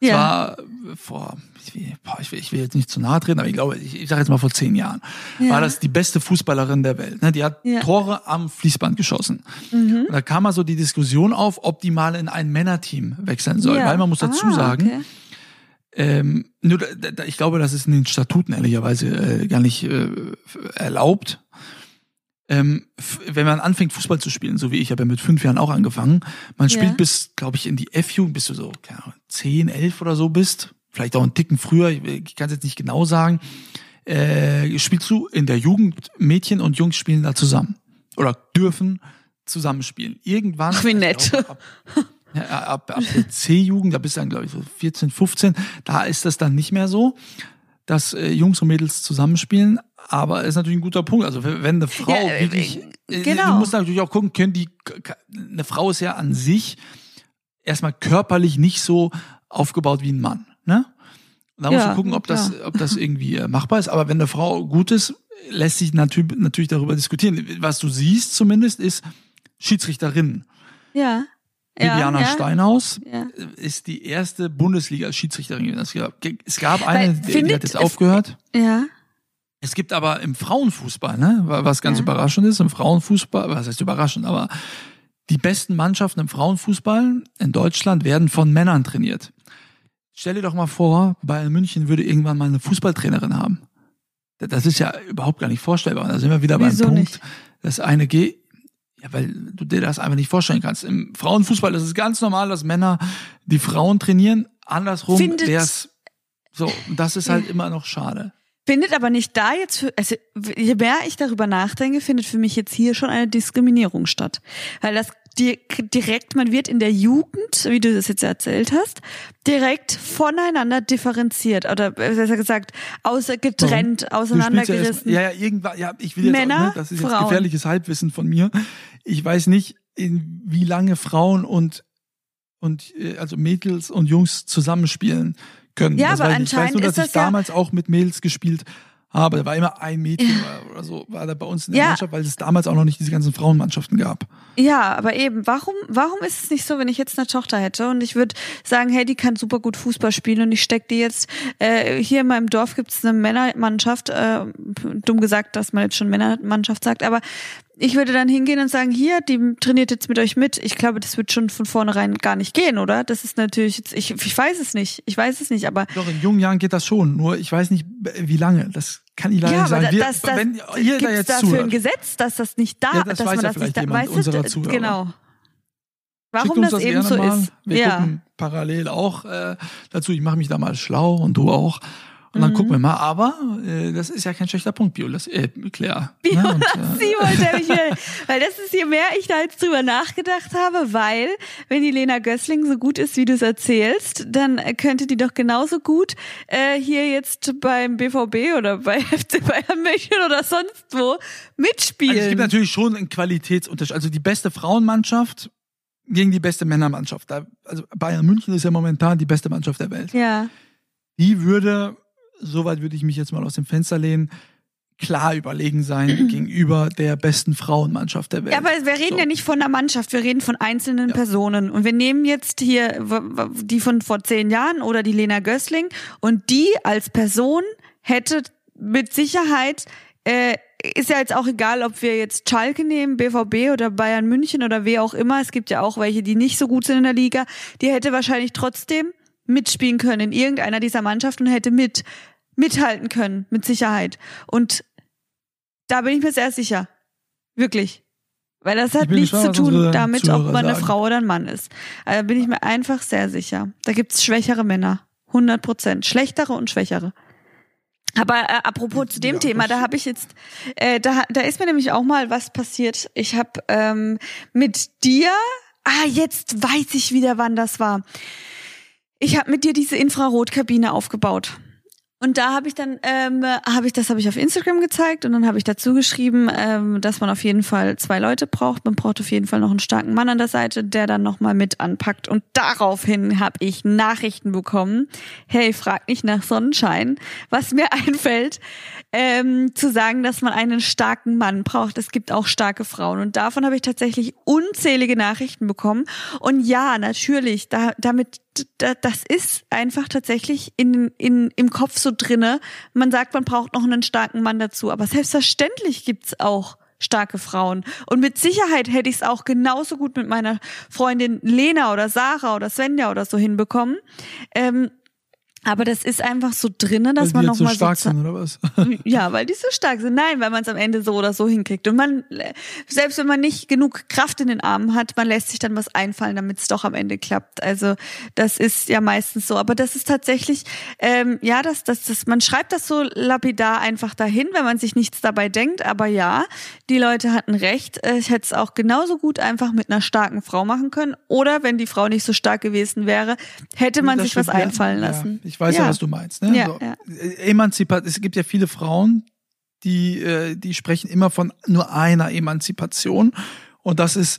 Das Ja. war äh, vor, ich will, boah, ich will, ich will jetzt nicht zu nahe treten, aber ich glaube, ich, ich sage jetzt mal vor zehn Jahren, Ja. war das die beste Fußballerin der Welt. Ne? Die hat Ja. Mhm. Tore am Fließband geschossen. Und da kam mal so die Diskussion auf, ob die mal in ein Männerteam wechseln soll. Weil man muss dazu Ah, sagen, okay. ähm, nur, da, da, ich glaube, das ist in den Statuten ehrlicherweise äh, gar nicht äh, erlaubt. Ähm, wenn man anfängt, Fußball zu spielen, so wie ich, habe ja mit fünf Jahren auch angefangen, man spielt Ja. bis, glaube ich, in die F-Jugend, bis du so, keine Ahnung, zehn, elf oder so bist, vielleicht auch einen Ticken früher, ich, kann es jetzt nicht genau sagen, äh, spielst du in der Jugend, Mädchen und Jungs spielen da zusammen. Oder dürfen zusammenspielen. Irgendwann. Ach, wie nett. ab, ja, ab, ab der C-Jugend, da bist du dann, glaube ich, so 14, 15, da ist das dann nicht mehr so, dass äh, Jungs und Mädels zusammenspielen. Aber ist natürlich ein guter Punkt. Also wenn eine Frau Ja, äh, wirklich, äh, genau. du musst natürlich auch gucken, können die, eine Frau ist ja an sich erstmal körperlich nicht so aufgebaut wie ein Mann, ne? Da musst Ja, du gucken, ob das, klar. ob das irgendwie äh, machbar ist. Aber wenn eine Frau gut ist, lässt sich natürlich, natürlich darüber diskutieren. Was du siehst zumindest ist Schiedsrichterinnen. Ja. Viviana ja, Steinhaus Ja. ist die erste Bundesliga-Schiedsrichterin. Es gab- Es gab eine, die, die hat jetzt aufgehört. Ja. Es gibt aber im Frauenfußball, ne, was ganz Ja. überraschend ist, im Frauenfußball, was heißt überraschend, aber die besten Mannschaften im Frauenfußball in Deutschland werden von Männern trainiert. Stell dir doch mal vor, Bayern München würde irgendwann mal eine Fußballtrainerin haben. Das ist ja überhaupt gar nicht vorstellbar. Da sind wir wieder beim Wieso Punkt, nicht? dass eine ja, weil du dir das einfach nicht vorstellen kannst. Im Frauenfußball ist es ganz normal, dass Männer die Frauen trainieren. Andersrum Findet- wär's so. Das ist halt immer noch schade. Findet aber nicht da jetzt, für, also je mehr ich darüber nachdenke, findet für mich jetzt hier schon eine Diskriminierung statt. Weil das di direkt, man wird in der Jugend, wie du das jetzt erzählt hast, direkt voneinander differenziert oder besser gesagt, außer getrennt, spielst ja, erst, auseinandergerissen. ja, ja, irgendwann, ja, ich will jetzt Männer, auch, ne, das ist jetzt Frauen. gefährliches Halbwissen von mir. Ich weiß nicht, in wie lange Frauen und und äh, also Mädels und Jungs zusammenspielen können. Ja, das aber weiß ich. ich weiß anscheinend nur, dass ist ich das ja- damals auch mit Mädels gespielt habe. Da war immer ein Mädchen oder- oder so, war da bei uns in der Ja. Mannschaft, weil es damals auch noch nicht diese ganzen Frauenmannschaften gab. Ja, aber eben, warum, warum ist es nicht so, wenn ich jetzt eine Tochter hätte und ich würde sagen, hey, die kann super gut Fußball spielen und ich steck die jetzt, äh, hier in meinem Dorf gibt's eine Männermannschaft, äh, dumm gesagt, dass man jetzt schon Männermannschaft sagt, aber ich würde dann hingehen und sagen, hier, die trainiert jetzt mit euch mit. Ich glaube, das wird schon von vornherein gar nicht gehen, oder? Das ist natürlich jetzt, ich, ich weiß es nicht, ich weiß es nicht, aber Doch, in jungen Jahren geht das schon, nur ich weiß nicht, wie lange. Das kann ich leider ja, sagen. da- das, das, wenn ihr da jetzt dafür ein Gesetz, dass das nicht da, Ja, das dass weiß man ja das nicht da, unserer du, Zuhörer. genau. Warum uns das, eben so mal. ist. Wir ja. gucken parallel auch äh, dazu. Ich mache mich da mal schlau und du auch. Und dann Mhm. gucken wir mal. Aber äh, das ist ja kein schlechter Punkt, Biolas, äh, Claire. Ne? Und, äh, Simon, der mich will. Weil das ist, je mehr ich da jetzt drüber nachgedacht habe, weil, wenn die Lena Gößling so gut ist, wie du es erzählst, dann könnte die doch genauso gut äh, hier jetzt beim BVB oder bei FC Bayern München oder sonst wo mitspielen. also es gibt natürlich schon einen Qualitätsunterschied. Also die beste Frauenmannschaft gegen die beste Männermannschaft. Da, also Bayern München ist ja momentan die beste Mannschaft der Welt. ja. Die würde, soweit würde ich mich jetzt mal aus dem Fenster lehnen, klar überlegen sein gegenüber der besten Frauenmannschaft der Welt. Ja, aber wir reden So. ja nicht von einer Mannschaft, wir reden von einzelnen Personen. Und wir nehmen jetzt hier die von vor zehn Jahren oder die Lena Gößling und die als Person hätte mit Sicherheit, äh, ist ja jetzt auch egal, ob wir jetzt Schalke nehmen, BVB oder Bayern München oder wer auch immer. Es gibt ja auch welche, die nicht so gut sind in der Liga. Die hätte wahrscheinlich trotzdem mitspielen können in irgendeiner dieser Mannschaften und hätte mit mithalten können, mit Sicherheit. Und da bin ich mir sehr sicher. Wirklich. Weil das hat nichts gespannt, zu tun damit, ob man eine sagen. Frau oder ein Mann ist. Also bin ich mir einfach sehr sicher. Da gibt's schwächere Männer. 100 Prozent. Schlechtere und schwächere. Aber äh, apropos zu dem ja, Thema, da habe ich jetzt, äh, da, da ist mir nämlich auch mal was passiert. Ich habe ähm, mit dir, ah, jetzt weiß ich wieder, wann das war. Ich habe mit dir diese Infrarotkabine aufgebaut. Und da habe ich dann, ähm, habe ich, das habe ich auf Instagram gezeigt und dann habe ich dazu geschrieben, ähm, dass man auf jeden Fall zwei Leute braucht. Man braucht auf jeden Fall noch einen starken Mann an der Seite, der dann nochmal mit anpackt. Und daraufhin habe ich Nachrichten bekommen. Hey, frag nicht nach Sonnenschein. Was mir einfällt, ähm, zu sagen, dass man einen starken Mann braucht. Es gibt auch starke Frauen. Und davon habe ich tatsächlich unzählige Nachrichten bekommen. Und ja, natürlich, da, damit das ist einfach tatsächlich in, in, im Kopf so drinne. Man sagt, man braucht noch einen starken Mann dazu, aber selbstverständlich gibt's auch starke Frauen. Und mit Sicherheit hätte ich es auch genauso gut mit meiner Freundin Lena oder Sarah oder Svenja oder so hinbekommen. Ähm, aber das ist einfach so drinnen, dass weil man noch so stark so sind oder was? ja, weil die so stark sind. Nein, weil man es am Ende so oder so hinkriegt. Und man selbst wenn man nicht genug Kraft in den Armen hat, man lässt sich dann was einfallen, damit es doch am Ende klappt. Also das ist ja meistens so. Aber das ist tatsächlich ähm, ja, das, das, das man schreibt das so lapidar einfach dahin, wenn man sich nichts dabei denkt. Aber ja, die Leute hatten recht. Äh, ich hätte es auch genauso gut einfach mit einer starken Frau machen können. Oder wenn die Frau nicht so stark gewesen wäre, hätte man sich was einfallen lassen. Ja, ich weiß ja, ja was du meinst. Ne? Ja, so. ja. Emanzipat, es gibt ja viele Frauen, die, äh, die sprechen immer von nur einer Emanzipation. Und das ist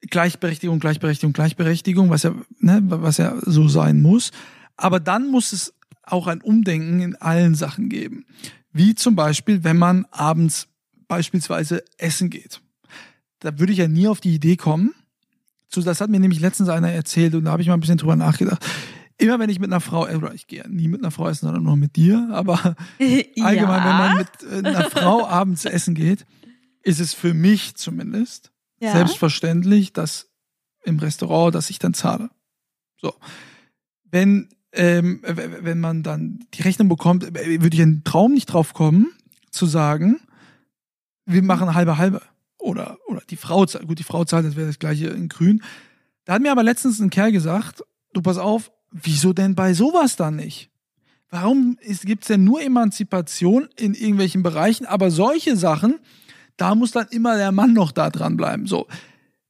Gleichberechtigung, Gleichberechtigung, Gleichberechtigung, was ja, ne, was ja so sein muss. Aber dann muss es auch ein Umdenken in allen Sachen geben. Wie zum Beispiel, wenn man abends beispielsweise essen geht. Da würde ich ja nie auf die Idee kommen. Das hat mir nämlich letztens einer erzählt und da habe ich mal ein bisschen drüber nachgedacht immer wenn ich mit einer Frau, äh, oder ich gehe nie mit einer Frau essen, sondern nur mit dir, aber allgemein, wenn man mit äh, einer Frau abends essen geht, ist es für mich zumindest ja. selbstverständlich, dass im Restaurant, dass ich dann zahle. So. Wenn, ähm, wenn man dann die Rechnung bekommt, würde ich einen Traum nicht drauf kommen, zu sagen, wir machen halbe halbe. Oder, oder die Frau zahlt, gut, die Frau zahlt, das wäre das gleiche in grün. Da hat mir aber letztens ein Kerl gesagt, du pass auf, Wieso denn bei sowas dann nicht? Warum gibt es denn nur Emanzipation in irgendwelchen Bereichen, aber solche Sachen, da muss dann immer der Mann noch da dran bleiben. So.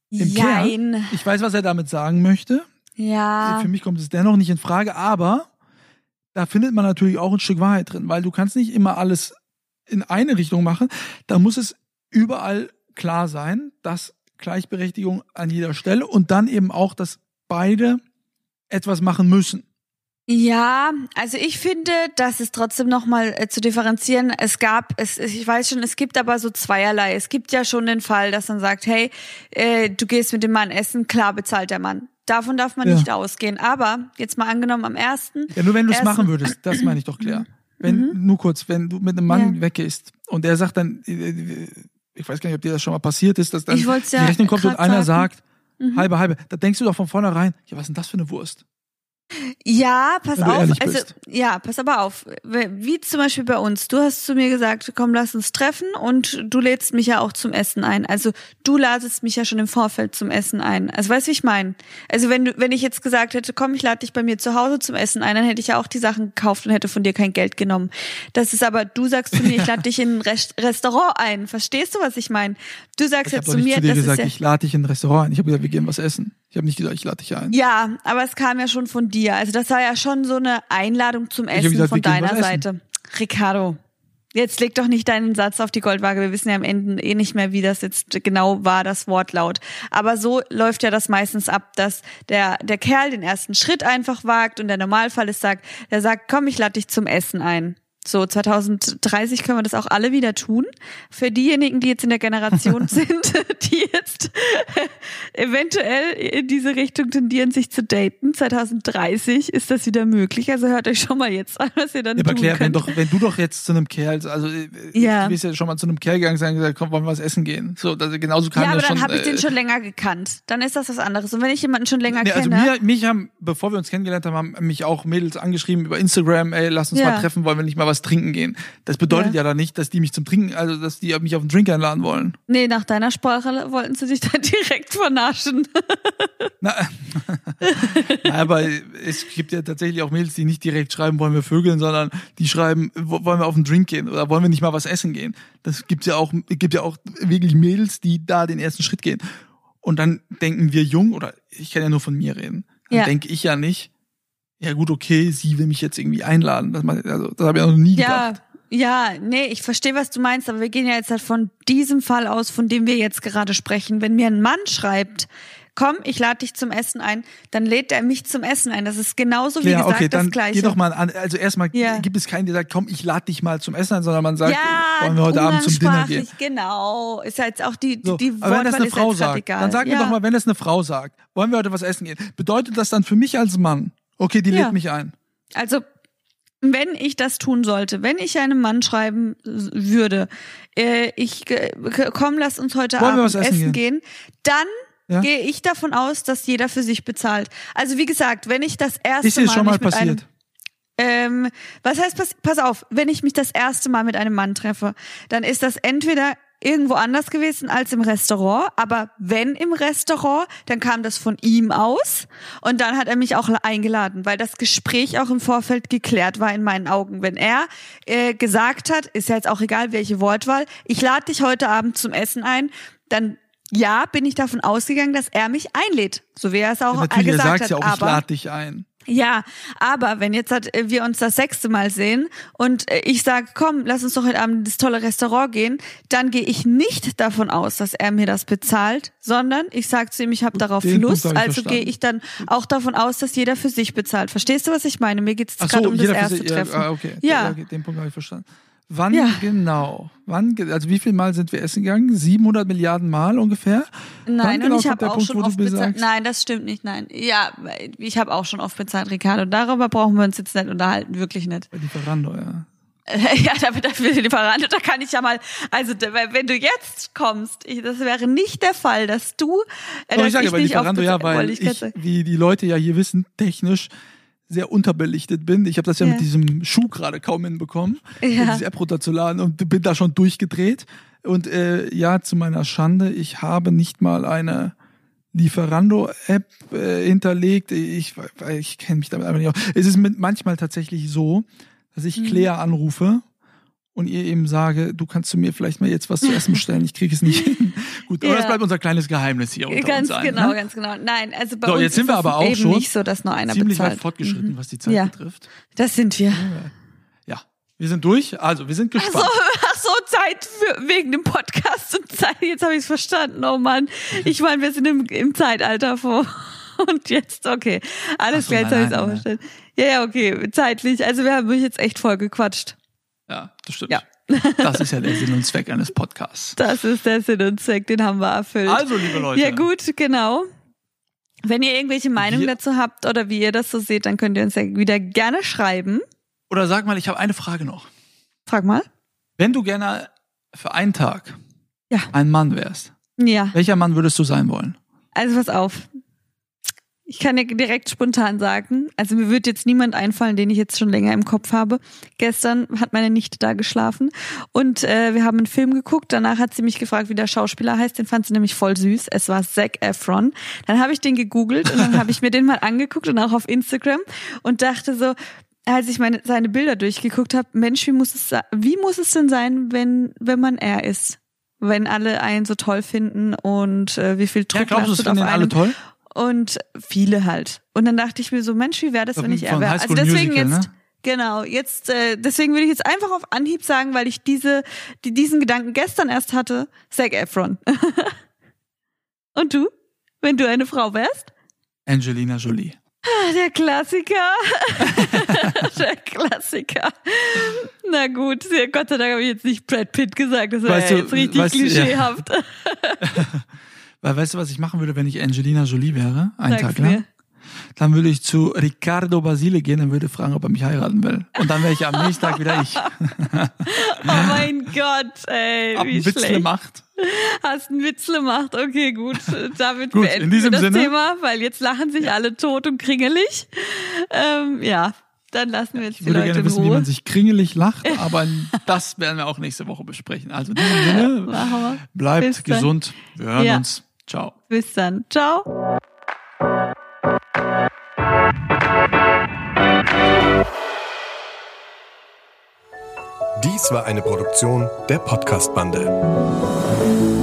Im Jein. Kern, ich weiß, was er damit sagen möchte. Ja. Für mich kommt es dennoch nicht in Frage, aber da findet man natürlich auch ein Stück Wahrheit drin, weil du kannst nicht immer alles in eine Richtung machen. Da muss es überall klar sein, dass Gleichberechtigung an jeder Stelle und dann eben auch, dass beide etwas machen müssen. Ja, also ich finde, das ist trotzdem nochmal äh, zu differenzieren. Es gab, es, ich weiß schon, es gibt aber so zweierlei. Es gibt ja schon den Fall, dass man sagt, hey, äh, du gehst mit dem Mann essen, klar bezahlt der Mann. Davon darf man ja. nicht ausgehen. Aber jetzt mal angenommen am ersten. Ja, nur wenn du es machen würdest, das meine ich doch klar. Wenn, mhm. nur kurz, wenn du mit einem Mann ja. weggehst und er sagt dann, äh, äh, ich weiß gar nicht, ob dir das schon mal passiert ist, dass dann die Rechnung kommt und einer sagen. sagt, Mhm. Halbe, halbe. Da denkst du doch von vornherein, ja, was ist denn das für eine Wurst? Ja, pass auf. Also, ja, pass aber auf. Wie zum Beispiel bei uns. Du hast zu mir gesagt, komm, lass uns treffen und du lädst mich ja auch zum Essen ein. Also du ladest mich ja schon im Vorfeld zum Essen ein. Also weißt du, wie ich meine? Also wenn du, wenn ich jetzt gesagt hätte, komm, ich lade dich bei mir zu Hause zum Essen ein, dann hätte ich ja auch die Sachen gekauft und hätte von dir kein Geld genommen. Das ist aber, du sagst zu mir, ich lade dich in ein Rest Restaurant ein. Verstehst du, was ich meine? Du sagst ich jetzt zu mir, zu dir das gesagt, ist ja ich lade dich in ein Restaurant ein. Ich habe gesagt, wir gehen was essen. Ich habe nicht gesagt, ich lade dich ein. Ja, aber es kam ja schon von dir. Also das war ja schon so eine Einladung zum Essen gesagt, von deiner Seite. Ricardo, jetzt leg doch nicht deinen Satz auf die Goldwaage. Wir wissen ja am Ende eh nicht mehr, wie das jetzt genau war, das Wortlaut. Aber so läuft ja das meistens ab, dass der, der Kerl den ersten Schritt einfach wagt und der Normalfall ist sagt, der sagt, komm, ich lade dich zum Essen ein. So 2030 können wir das auch alle wieder tun. Für diejenigen, die jetzt in der Generation sind, die jetzt eventuell in diese Richtung tendieren, sich zu daten, 2030 ist das wieder möglich. Also hört euch schon mal jetzt an, was ihr dann ja, aber Claire, wenn, doch, wenn du doch jetzt zu einem Kerl, also äh, ja. du bist ja schon mal zu einem Kerl gegangen und gesagt, komm, wollen wir was essen gehen. So, also genauso kann ja, aber dann habe ich den äh, schon länger gekannt. Dann ist das was anderes. Und wenn ich jemanden schon länger nee, also kenne. Mir, mich haben, bevor wir uns kennengelernt haben, haben mich auch Mädels angeschrieben über Instagram, ey, lass uns ja. mal treffen, wollen wir nicht mal was trinken gehen. Das bedeutet ja, Ja. dann nicht, dass die mich zum Trinken, also dass die mich auf einen Drink einladen wollen. Nee, nach deiner Sprache wollten sie dich dann direkt vernaschen. Na, Na, aber es gibt ja tatsächlich auch Mädels, die nicht direkt schreiben, wollen wir vögeln, sondern die schreiben, wo- wollen wir auf einen Drink gehen oder wollen wir nicht mal was essen gehen. Das gibt's ja auch, gibt ja auch wirklich Mädels, die da den ersten Schritt gehen. Und dann denken wir jung, oder ich kann ja nur von mir reden, dann Ja. denke ich ja nicht, ja gut, okay, sie will mich jetzt irgendwie einladen. Das, also, das habe ich noch nie Ja, gedacht. ja, nee, ich verstehe, was du meinst, aber wir gehen ja jetzt halt von diesem Fall aus, von dem wir jetzt gerade sprechen. Wenn mir ein Mann schreibt, komm, ich lade dich zum Essen ein, dann lädt er mich zum Essen ein. Das ist genauso wie Ja, gesagt okay, das dann Gleiche. geh doch mal an. Also erstmal Ja. gibt es keinen, der sagt, komm, ich lade dich mal zum Essen ein, sondern man sagt, ja, wollen wir heute Abend zum Dinner gehen. Genau, ist ja jetzt auch die, So, die aber wenn das Wortwahl eine Frau sagt, egal. dann sag mir doch mal, wenn das eine Frau sagt, wollen wir heute was essen gehen? Bedeutet das dann für mich als Mann, okay, die Ja. lädt mich ein. Also, wenn ich das tun sollte, wenn ich einem Mann schreiben würde, äh, ich äh, komm, lass uns heute Wollen Abend essen essen gehen, dann Ja? gehe ich davon aus, dass jeder für sich bezahlt. Also wie gesagt, wenn ich das erste Ist Mal das schon mal passiert? Einem, ähm, was heißt, pass, pass auf, wenn ich mich das erste Mal mit einem Mann treffe, dann ist das entweder irgendwo anders gewesen als im Restaurant, aber wenn im Restaurant, dann kam das von ihm aus und dann hat er mich auch eingeladen, weil das Gespräch auch im Vorfeld geklärt war in meinen Augen. Wenn er äh, gesagt hat, ist ja jetzt auch egal welche Wortwahl, ich lade dich heute Abend zum Essen ein, dann ja, bin ich davon ausgegangen, dass er mich einlädt, so wie er es auch Natürlich, er gesagt sagt hat. ja auch, ich aber lade dich ein. Ja, aber wenn jetzt halt, äh, wir uns das sechste Mal sehen und äh, ich sage, komm, lass uns doch heute Abend in das tolle Restaurant gehen, dann gehe ich nicht davon aus, dass er mir das bezahlt, sondern ich sage zu ihm, ich habe darauf den Lust, also gehe ich dann auch davon aus, dass jeder für sich bezahlt. Verstehst du, was ich meine? Mir geht es gerade so, um das erste sich, ja, Treffen. ah, okay. Ja. okay, den Punkt habe ich verstanden. Wann Ja. genau? Wann, also wie viel Mal sind wir essen gegangen? 700 Milliarden Mal ungefähr? Nein, genau und ich habe auch Punkt, schon oft bezahlt. Nein, das stimmt nicht, nein. Ja, ich habe auch schon oft bezahlt, Ricardo. Darüber brauchen wir uns jetzt nicht unterhalten, wirklich nicht. Bei Lieferando, ja. Ja, damit dafür die Lieferante, da kann ich ja mal, also da- wenn du jetzt kommst, ich, das wäre nicht der Fall, dass du, äh, Doch, dass ich sage bei nicht Lieferando auf- ja, weil ich, wie die Leute ja hier wissen, technisch sehr unterbelichtet bin. Ich habe das ja, Ja. mit diesem Schuh gerade kaum hinbekommen, Ja. diese App runterzuladen und bin da schon durchgedreht. Und äh, ja, zu meiner Schande, ich habe nicht mal eine Lieferando-App äh, hinterlegt. Ich, weil ich kenne mich damit einfach nicht aus. Es ist mit, manchmal tatsächlich so, dass ich Mhm. Claire anrufe und ihr eben sage, du kannst zu mir vielleicht mal jetzt was zu essen bestellen, ich kriege es nicht hin. Gut, aber Ja. das bleibt unser kleines Geheimnis hier unter Ganz uns allen, genau, ne? ganz genau. Nein, also bei So, uns jetzt sind wir aber auch eben schon nicht so, dass nur einer ziemlich weit bezahlt. fortgeschritten, was die Zeit Ja. betrifft. Das sind wir. Ja, wir sind durch, also wir sind gespannt. Ach so, Zeit für, wegen dem Podcast und Zeit. Jetzt habe ich es verstanden. Oh Mann. Ich meine, wir sind im, im Zeitalter vor. Und jetzt, okay. Alles so, klar, jetzt habe ich es auch verstanden. Ja, ja, okay. Zeitlich. Also wir haben mich jetzt echt voll gequatscht. Ja, das stimmt. Ja. Das ist ja der Sinn und Zweck eines Podcasts. Das ist der Sinn und Zweck, den haben wir erfüllt. Also, liebe Leute. Ja, gut, genau. Wenn ihr irgendwelche Meinungen Wir- dazu habt oder wie ihr das so seht, dann könnt ihr uns ja wieder gerne schreiben. Oder sag mal, ich habe eine Frage noch. Frag mal. Wenn du gerne für einen Tag Ja. ein Mann wärst, Ja, welcher Mann würdest du sein wollen? also pass auf. Ich kann dir direkt spontan sagen, also mir wird jetzt niemand einfallen, den ich jetzt schon länger im Kopf habe. Gestern hat meine Nichte da geschlafen und äh, wir haben einen Film geguckt. Danach hat sie mich gefragt, wie der Schauspieler heißt. Den fand sie nämlich voll süß. Es war Zac Efron. Dann habe ich den gegoogelt und dann habe ich mir den mal angeguckt und auch auf Instagram und dachte so, als ich meine seine Bilder durchgeguckt habe, Mensch, wie muss es wie muss es denn sein, wenn wenn man er ist? Wenn alle einen so toll finden und äh, wie viel Druck Ja, glaubst lastet auf den alle einem toll? Und viele halt. Und dann dachte ich mir so, Mensch, wie wäre das, wenn ich er wäre? Also deswegen Musical, jetzt, ne? genau, jetzt, äh, deswegen würde ich jetzt einfach auf Anhieb sagen, weil ich diese, die, diesen Gedanken gestern erst hatte, Zac Efron. Und du? Wenn du eine Frau wärst? Angelina Jolie. Ah, Der Klassiker. Der Klassiker. Na gut, Gott sei Dank habe ich jetzt nicht Brad Pitt gesagt, das wäre ja jetzt richtig weißt du, ja. Weil weißt du, was ich machen würde, wenn ich Angelina Jolie wäre, einen Sag's Tag lang? Mir. Dann würde ich zu Ricardo Basile gehen und würde fragen, ob er mich heiraten will. Und dann wäre ich am nächsten Tag wieder ich. oh mein Gott, ey, Hab wie schlecht. Witzle macht. Hast einen Witzle macht. Okay, gut. Damit gut, beenden wir das Sinne. Thema, weil jetzt lachen sich alle tot und kringelig. Ähm, ja, dann lassen wir jetzt ich die Leute gerne wissen, Ruhe. wie man sich kringelig lacht, aber das werden wir auch nächste Woche besprechen. Also in diesem Sinne, bleibt gesund. Wir hören ja. uns. Ciao. Bis dann. Ciao. Dies war eine Produktion der Podcast-Bande.